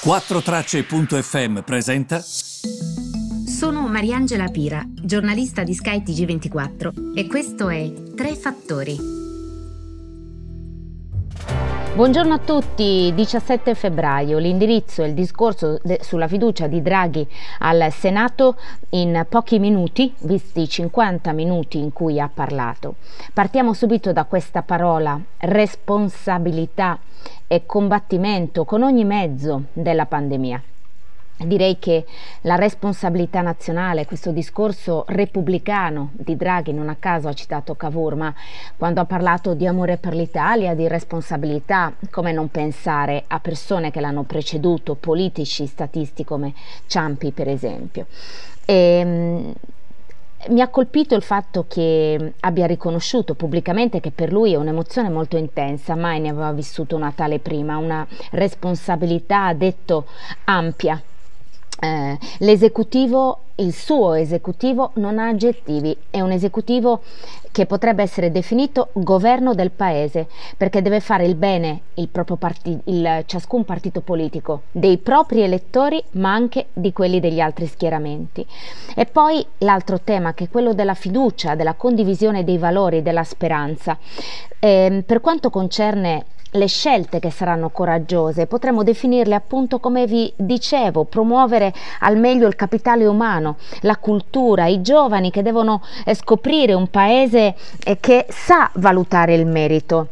4Tracce.fm presenta. Sono Mariangela Pira, giornalista di Sky TG24 e questo è Tre Fattori. Buongiorno a tutti, 17 febbraio, l'indirizzo e il discorso de- sulla fiducia di Draghi al Senato in pochi minuti, visti 50 minuti in cui ha parlato. Partiamo subito da questa parola, responsabilità e combattimento con ogni mezzo della pandemia. Direi che la responsabilità nazionale, questo discorso repubblicano di Draghi, non a caso ha citato Cavour, ma quando ha parlato di amore per l'Italia, di responsabilità, come non pensare a persone che l'hanno preceduto, politici, statisti come Ciampi per esempio. E, ehm, mi ha colpito il fatto che abbia riconosciuto pubblicamente che per lui è un'emozione molto intensa, mai ne aveva vissuto una tale prima, una responsabilità, ha detto, ampia eh, l'esecutivo, il suo esecutivo non ha aggettivi, è un esecutivo che potrebbe essere definito governo del paese, perché deve fare il bene il parti, il, ciascun partito politico, dei propri elettori, ma anche di quelli degli altri schieramenti. E poi l'altro tema, che è quello della fiducia, della condivisione dei valori, della speranza. Eh, per quanto concerne le scelte che saranno coraggiose. Potremmo definirle appunto come vi dicevo, promuovere al meglio il capitale umano, la cultura, i giovani che devono eh, scoprire un paese eh, che sa valutare il merito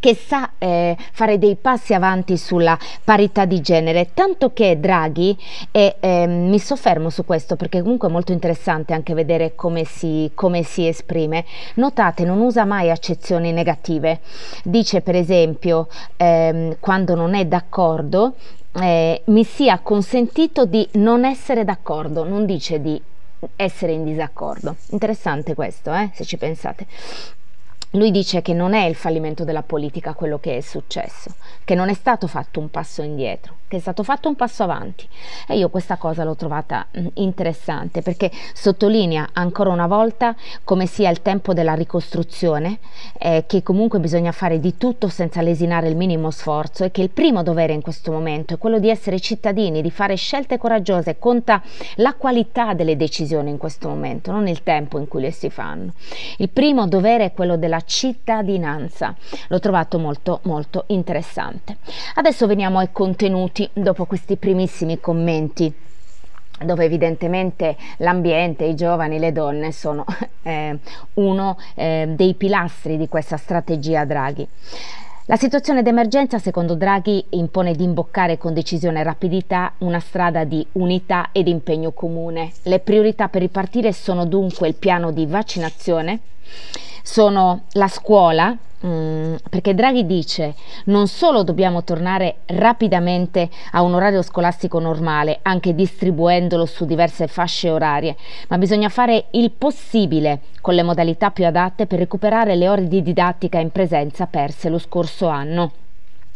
che sa eh, fare dei passi avanti sulla parità di genere, tanto che Draghi, e eh, mi soffermo su questo perché comunque è molto interessante anche vedere come si, come si esprime, notate non usa mai accezioni negative, dice per esempio ehm, quando non è d'accordo eh, mi sia consentito di non essere d'accordo, non dice di essere in disaccordo. Interessante questo, eh, se ci pensate. Lui dice che non è il fallimento della politica quello che è successo, che non è stato fatto un passo indietro, che è stato fatto un passo avanti. E io questa cosa l'ho trovata mm, interessante perché sottolinea ancora una volta come sia il tempo della ricostruzione, eh, che comunque bisogna fare di tutto senza lesinare il minimo sforzo e che il primo dovere in questo momento è quello di essere cittadini, di fare scelte coraggiose, conta la qualità delle decisioni in questo momento, non il tempo in cui le si fanno. Il primo dovere è quello della cittadinanza. L'ho trovato molto molto interessante. Adesso veniamo ai contenuti dopo questi primissimi commenti dove evidentemente l'ambiente, i giovani, le donne sono eh, uno eh, dei pilastri di questa strategia Draghi. La situazione d'emergenza, secondo Draghi, impone di imboccare con decisione e rapidità una strada di unità ed impegno comune. Le priorità per ripartire sono dunque il piano di vaccinazione, sono la scuola, Mm, perché Draghi dice non solo dobbiamo tornare rapidamente a un orario scolastico normale, anche distribuendolo su diverse fasce orarie, ma bisogna fare il possibile con le modalità più adatte per recuperare le ore di didattica in presenza perse lo scorso anno.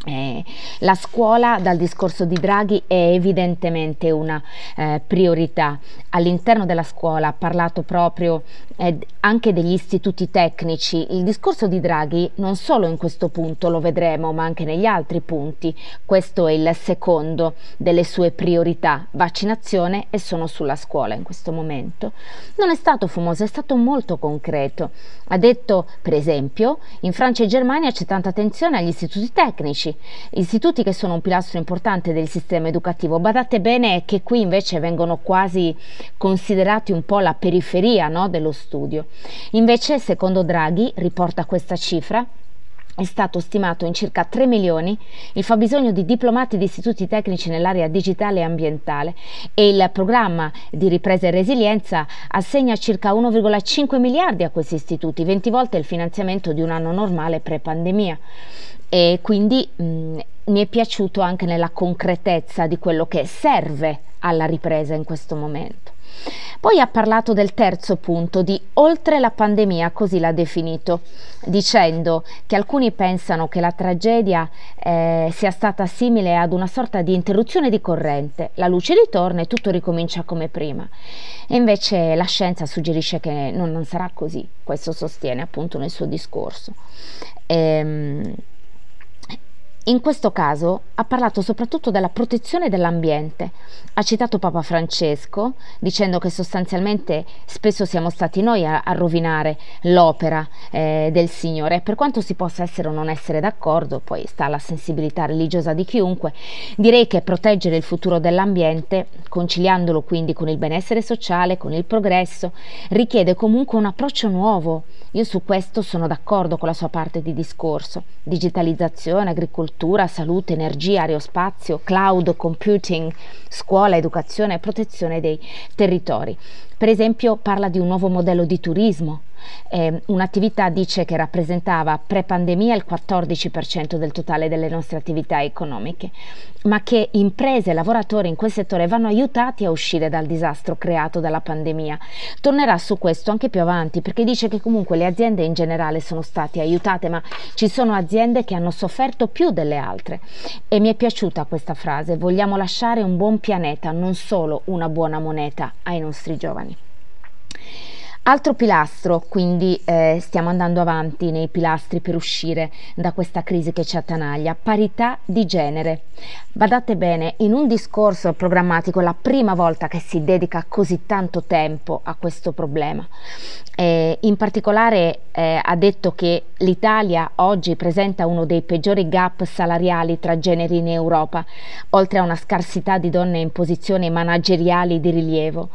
Eh, la scuola dal discorso di Draghi è evidentemente una eh, priorità. All'interno della scuola ha parlato proprio eh, anche degli istituti tecnici. Il discorso di Draghi non solo in questo punto lo vedremo, ma anche negli altri punti. Questo è il secondo delle sue priorità, vaccinazione e sono sulla scuola in questo momento. Non è stato fumoso, è stato molto concreto. Ha detto, per esempio, in Francia e Germania c'è tanta attenzione agli istituti tecnici istituti, che sono un pilastro importante del sistema educativo. Badate bene che qui invece vengono quasi considerati un po' la periferia no, dello studio. Invece, secondo Draghi, riporta questa cifra, è stato stimato in circa 3 milioni il fabbisogno di diplomati di istituti tecnici nell'area digitale e ambientale e il programma di ripresa e resilienza assegna circa 1,5 miliardi a questi istituti, 20 volte il finanziamento di un anno normale pre-pandemia e quindi mh, mi è piaciuto anche nella concretezza di quello che serve alla ripresa in questo momento. Poi ha parlato del terzo punto di oltre la pandemia, così l'ha definito, dicendo che alcuni pensano che la tragedia eh, sia stata simile ad una sorta di interruzione di corrente, la luce ritorna e tutto ricomincia come prima. E invece la scienza suggerisce che non, non sarà così, questo sostiene appunto nel suo discorso. Ehm, in questo caso ha parlato soprattutto della protezione dell'ambiente. Ha citato Papa Francesco dicendo che sostanzialmente spesso siamo stati noi a, a rovinare l'opera eh, del Signore. Per quanto si possa essere o non essere d'accordo, poi sta alla sensibilità religiosa di chiunque, direi che proteggere il futuro dell'ambiente, conciliandolo quindi con il benessere sociale, con il progresso, richiede comunque un approccio nuovo. Io su questo sono d'accordo con la sua parte di discorso. Digitalizzazione, agricoltura, salute, energia, aerospazio, cloud, computing, scuola, educazione e protezione dei territori. Per esempio parla di un nuovo modello di turismo, eh, un'attività dice che rappresentava pre-pandemia il 14% del totale delle nostre attività economiche, ma che imprese e lavoratori in quel settore vanno aiutati a uscire dal disastro creato dalla pandemia. Tornerà su questo anche più avanti perché dice che comunque le aziende in generale sono state aiutate, ma ci sono aziende che hanno sofferto più delle altre. E mi è piaciuta questa frase, vogliamo lasciare un buon pianeta, non solo una buona moneta ai nostri giovani. Altro pilastro, quindi eh, stiamo andando avanti nei pilastri per uscire da questa crisi che ci attanaglia, parità di genere. Badate bene, in un discorso programmatico la prima volta che si dedica così tanto tempo a questo problema. Eh, in particolare eh, ha detto che l'Italia oggi presenta uno dei peggiori gap salariali tra generi in Europa, oltre a una scarsità di donne in posizioni manageriali di rilievo.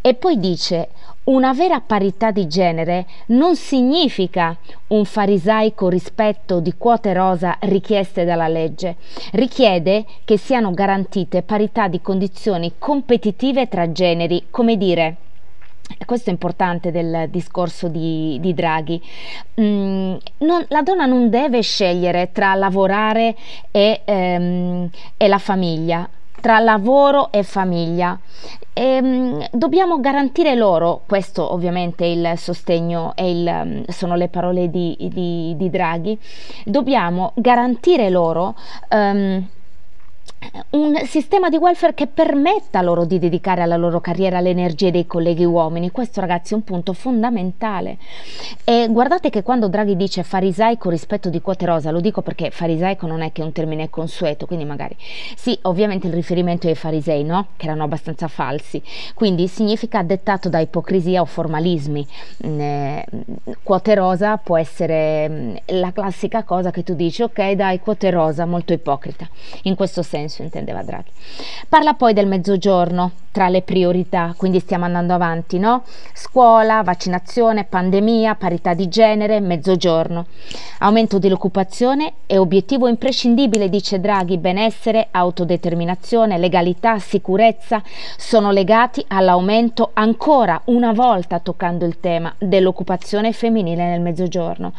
E poi dice una vera parità di genere non significa un farisaico rispetto di quote rosa richieste dalla legge, richiede che siano garantite parità di condizioni competitive tra generi, come dire, questo è importante del discorso di, di Draghi. Mm, non, la donna non deve scegliere tra lavorare e, ehm, e la famiglia tra lavoro e famiglia. E, ehm, dobbiamo garantire loro, questo ovviamente è il sostegno e il, sono le parole di, di, di, Draghi, dobbiamo garantire loro um, un sistema di welfare che permetta loro di dedicare alla loro carriera le energie dei colleghi uomini. Questo, ragazzi, è un punto fondamentale. E guardate che quando Draghi dice farisaico rispetto di quote rosa, lo dico perché farisaico non è che un termine consueto, quindi magari sì, ovviamente il riferimento è ai farisei, no? Che erano abbastanza falsi. Quindi significa dettato da ipocrisia o formalismi. Mm, eh, quote rosa può essere mm, la classica cosa che tu dici, ok, dai, quote rosa, molto ipocrita. In questo senso senso intendeva Draghi. Parla poi del mezzogiorno tra le priorità, quindi stiamo andando avanti, no? Scuola, vaccinazione, pandemia, parità di genere, mezzogiorno. Aumento dell'occupazione è obiettivo imprescindibile, dice Draghi, benessere, autodeterminazione, legalità, sicurezza sono legati all'aumento ancora una volta toccando il tema dell'occupazione femminile nel mezzogiorno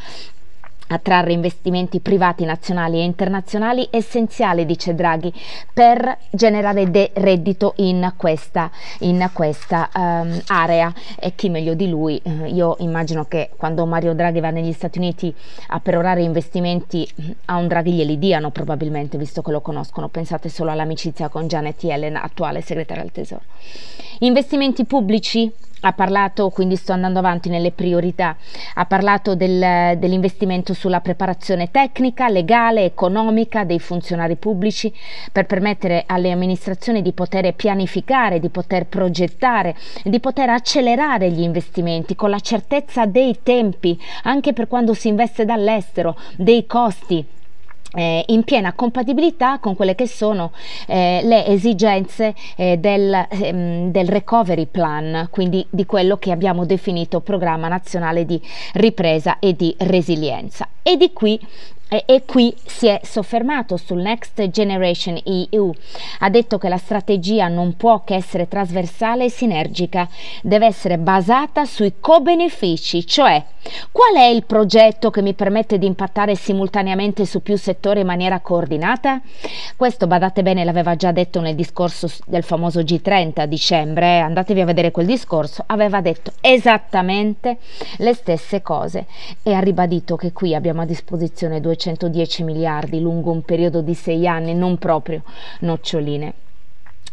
attrarre investimenti privati nazionali e internazionali essenziale, dice Draghi, per generare reddito in questa, in questa um, area. E chi meglio di lui? Eh, io immagino che quando Mario Draghi va negli Stati Uniti a perorare investimenti a un Draghi glieli diano probabilmente, visto che lo conoscono. Pensate solo all'amicizia con Janet Yellen, attuale segretaria del Tesoro. Investimenti pubblici ha parlato, quindi sto andando avanti nelle priorità, ha parlato del, dell'investimento sulla preparazione tecnica, legale, economica dei funzionari pubblici per permettere alle amministrazioni di poter pianificare, di poter progettare, di poter accelerare gli investimenti con la certezza dei tempi, anche per quando si investe dall'estero, dei costi eh, in piena compatibilità con quelle che sono eh, le esigenze eh, del, ehm, del, recovery plan, quindi di quello che abbiamo definito programma nazionale di ripresa e di resilienza. E di qui e, e, qui si è soffermato sul Next Generation EU. Ha detto che la strategia non può che essere trasversale e sinergica, deve essere basata sui co-benefici, cioè qual è il progetto che mi permette di impattare simultaneamente su più settori in maniera coordinata? Questo, badate bene, l'aveva già detto nel discorso del famoso G30 a dicembre, andatevi a vedere quel discorso, aveva detto esattamente le stesse cose e ha ribadito che qui abbiamo a disposizione 200 210 miliardi lungo un periodo di sei anni, non proprio noccioline.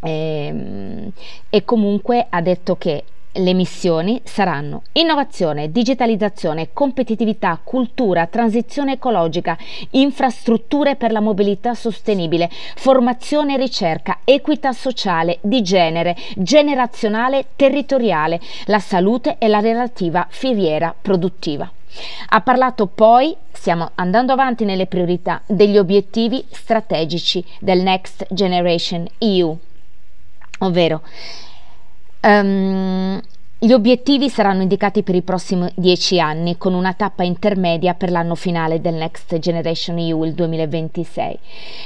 E, ehm, e comunque ha detto che le missioni saranno innovazione, digitalizzazione, competitività, cultura, transizione ecologica, infrastrutture per la mobilità sostenibile, formazione e ricerca, equità sociale, di genere, generazionale, territoriale, la salute e la relativa filiera produttiva. Ha parlato poi, stiamo andando avanti nelle priorità, degli obiettivi strategici del Next Generation EU, ovvero um, gli obiettivi saranno indicati per i prossimi dieci anni, con una tappa intermedia per l'anno finale del Next Generation EU, il 2026.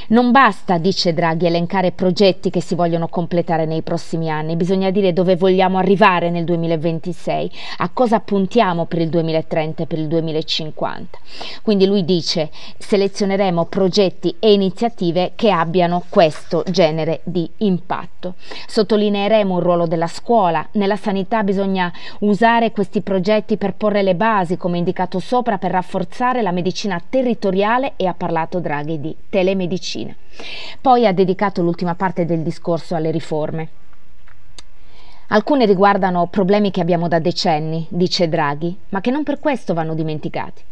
Non basta, dice Draghi, elencare progetti che si vogliono completare nei prossimi anni, bisogna dire dove vogliamo arrivare nel 2026, a cosa puntiamo per il 2030 e per il 2050. Quindi lui dice selezioneremo progetti e iniziative che abbiano questo genere di impatto. Sottolineeremo il ruolo della scuola, nella sanità bisogna bisogna usare questi progetti per porre le basi, come indicato sopra, per rafforzare la medicina territoriale e ha parlato Draghi di telemedicina. Poi ha dedicato l'ultima parte del discorso alle riforme. Alcune riguardano problemi che abbiamo da decenni, dice Draghi, ma che non per questo vanno dimenticati.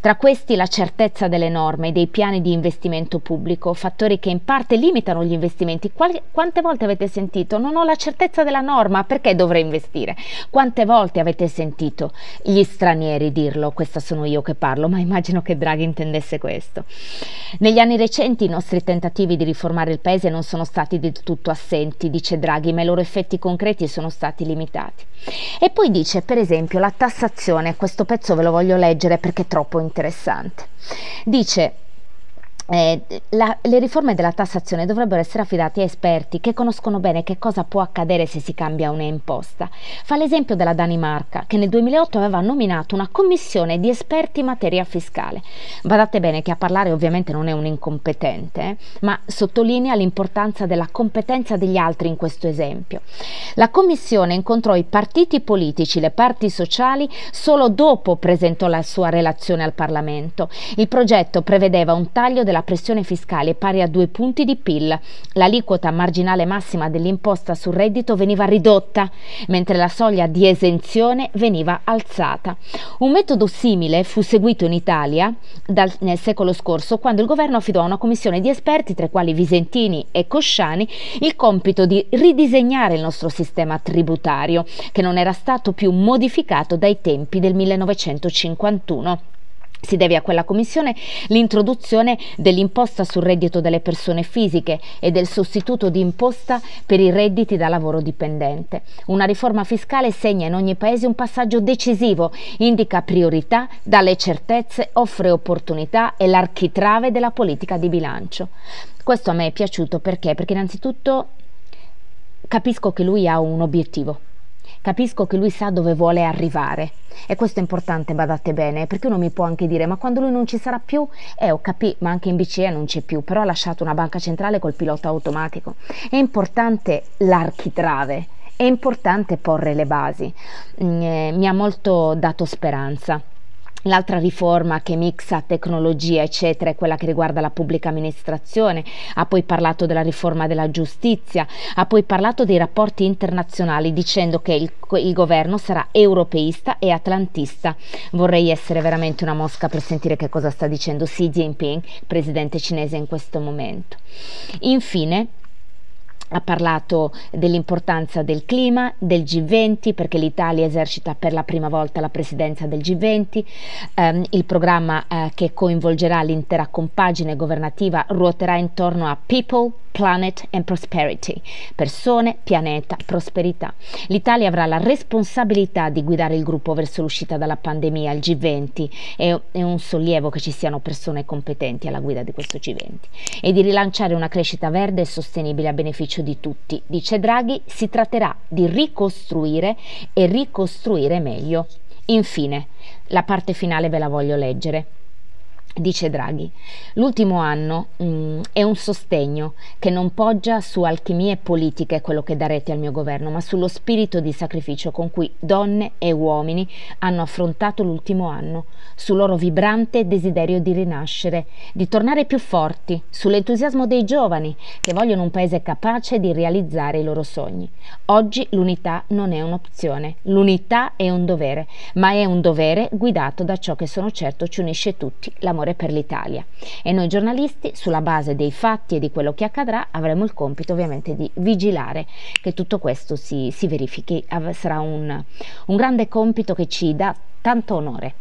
Tra questi la certezza delle norme e dei piani di investimento pubblico, fattori che in parte limitano gli investimenti. Quali, quante volte avete sentito non ho la certezza della norma, perché dovrei investire? Quante volte avete sentito gli stranieri dirlo? Questa sono io che parlo, ma immagino che Draghi intendesse questo. Negli anni recenti i nostri tentativi di riformare il paese non sono stati del tutto assenti, dice Draghi, ma i loro effetti concreti sono stati limitati. E poi dice, per esempio, la tassazione, questo pezzo ve lo voglio leggere perché troppo interessante. Dice eh, la, le riforme della tassazione dovrebbero essere affidate a esperti che conoscono bene che cosa può accadere se si cambia un'imposta. Fa l'esempio della Danimarca, che nel 2008 aveva nominato una commissione di esperti in materia fiscale. Badate bene che a parlare ovviamente non è un incompetente, eh, ma sottolinea l'importanza della competenza degli altri in questo esempio. La commissione incontrò i partiti politici, le parti sociali, solo dopo presentò la sua relazione al Parlamento. Il progetto prevedeva un taglio della pressione fiscale pari a due punti di PIL. L'aliquota marginale massima dell'imposta sul reddito veniva ridotta, mentre la soglia di esenzione veniva alzata. Un metodo simile fu seguito in Italia dal, nel secolo scorso quando il governo affidò a una commissione di esperti, tra i quali Visentini e Cosciani, il compito di ridisegnare il nostro sistema tributario, che non era stato più modificato dai tempi del 1951. Si deve a quella commissione l'introduzione dell'imposta sul reddito delle persone fisiche e del sostituto di imposta per i redditi da lavoro dipendente. Una riforma fiscale segna in ogni paese un passaggio decisivo, indica priorità, dà le certezze, offre opportunità e l'architrave della politica di bilancio. Questo a me è piaciuto perché? Perché innanzitutto capisco che lui ha un obiettivo capisco che lui sa dove vuole arrivare. E questo è importante, badate bene, perché uno mi può anche dire, ma quando lui non ci sarà più, eh ho capito, ma anche in BCE non c'è più, però ha lasciato una banca centrale col pilota automatico. È importante l'architrave, è importante porre le basi. Mm, eh, mi ha molto dato speranza. L'altra riforma che mixa tecnologia, eccetera, è quella che riguarda la pubblica amministrazione, ha poi parlato della riforma della giustizia, ha poi parlato dei rapporti internazionali dicendo che il, il governo sarà europeista e atlantista. Vorrei essere veramente una mosca per sentire che cosa sta dicendo Xi Jinping, presidente cinese in questo momento. Infine, ha parlato dell'importanza del clima, del G20 perché l'Italia esercita per la prima volta la presidenza del G20, ehm, il programma eh, che coinvolgerà l'intera compagine governativa ruoterà intorno a People, Planet and Prosperity, persone, pianeta, prosperità. L'Italia avrà la responsabilità di guidare il gruppo verso l'uscita dalla pandemia, il G20, è, è un sollievo che ci siano persone competenti alla guida di questo G20 e di rilanciare una crescita verde e sostenibile a beneficio di tutti. Dice Draghi, si tratterà di ricostruire e ricostruire meglio. Infine, la parte finale ve la voglio leggere. Dice Draghi, l'ultimo anno mh, mm, è un sostegno che non poggia su alchimie politiche, quello che darete al mio governo, ma sullo spirito di sacrificio con cui donne e uomini hanno affrontato l'ultimo anno, sul loro vibrante desiderio di rinascere, di tornare più forti, sull'entusiasmo dei giovani che vogliono un paese capace di realizzare i loro sogni. Oggi l'unità non è un'opzione, l'unità è un dovere, ma è un dovere guidato da ciò che sono certo ci unisce tutti, l'amore amore per l'Italia. E noi giornalisti, sulla base dei fatti e di quello che accadrà, avremo il compito ovviamente di vigilare che tutto questo si, si verifichi. Sarà un, un grande compito che ci dà tanto onore.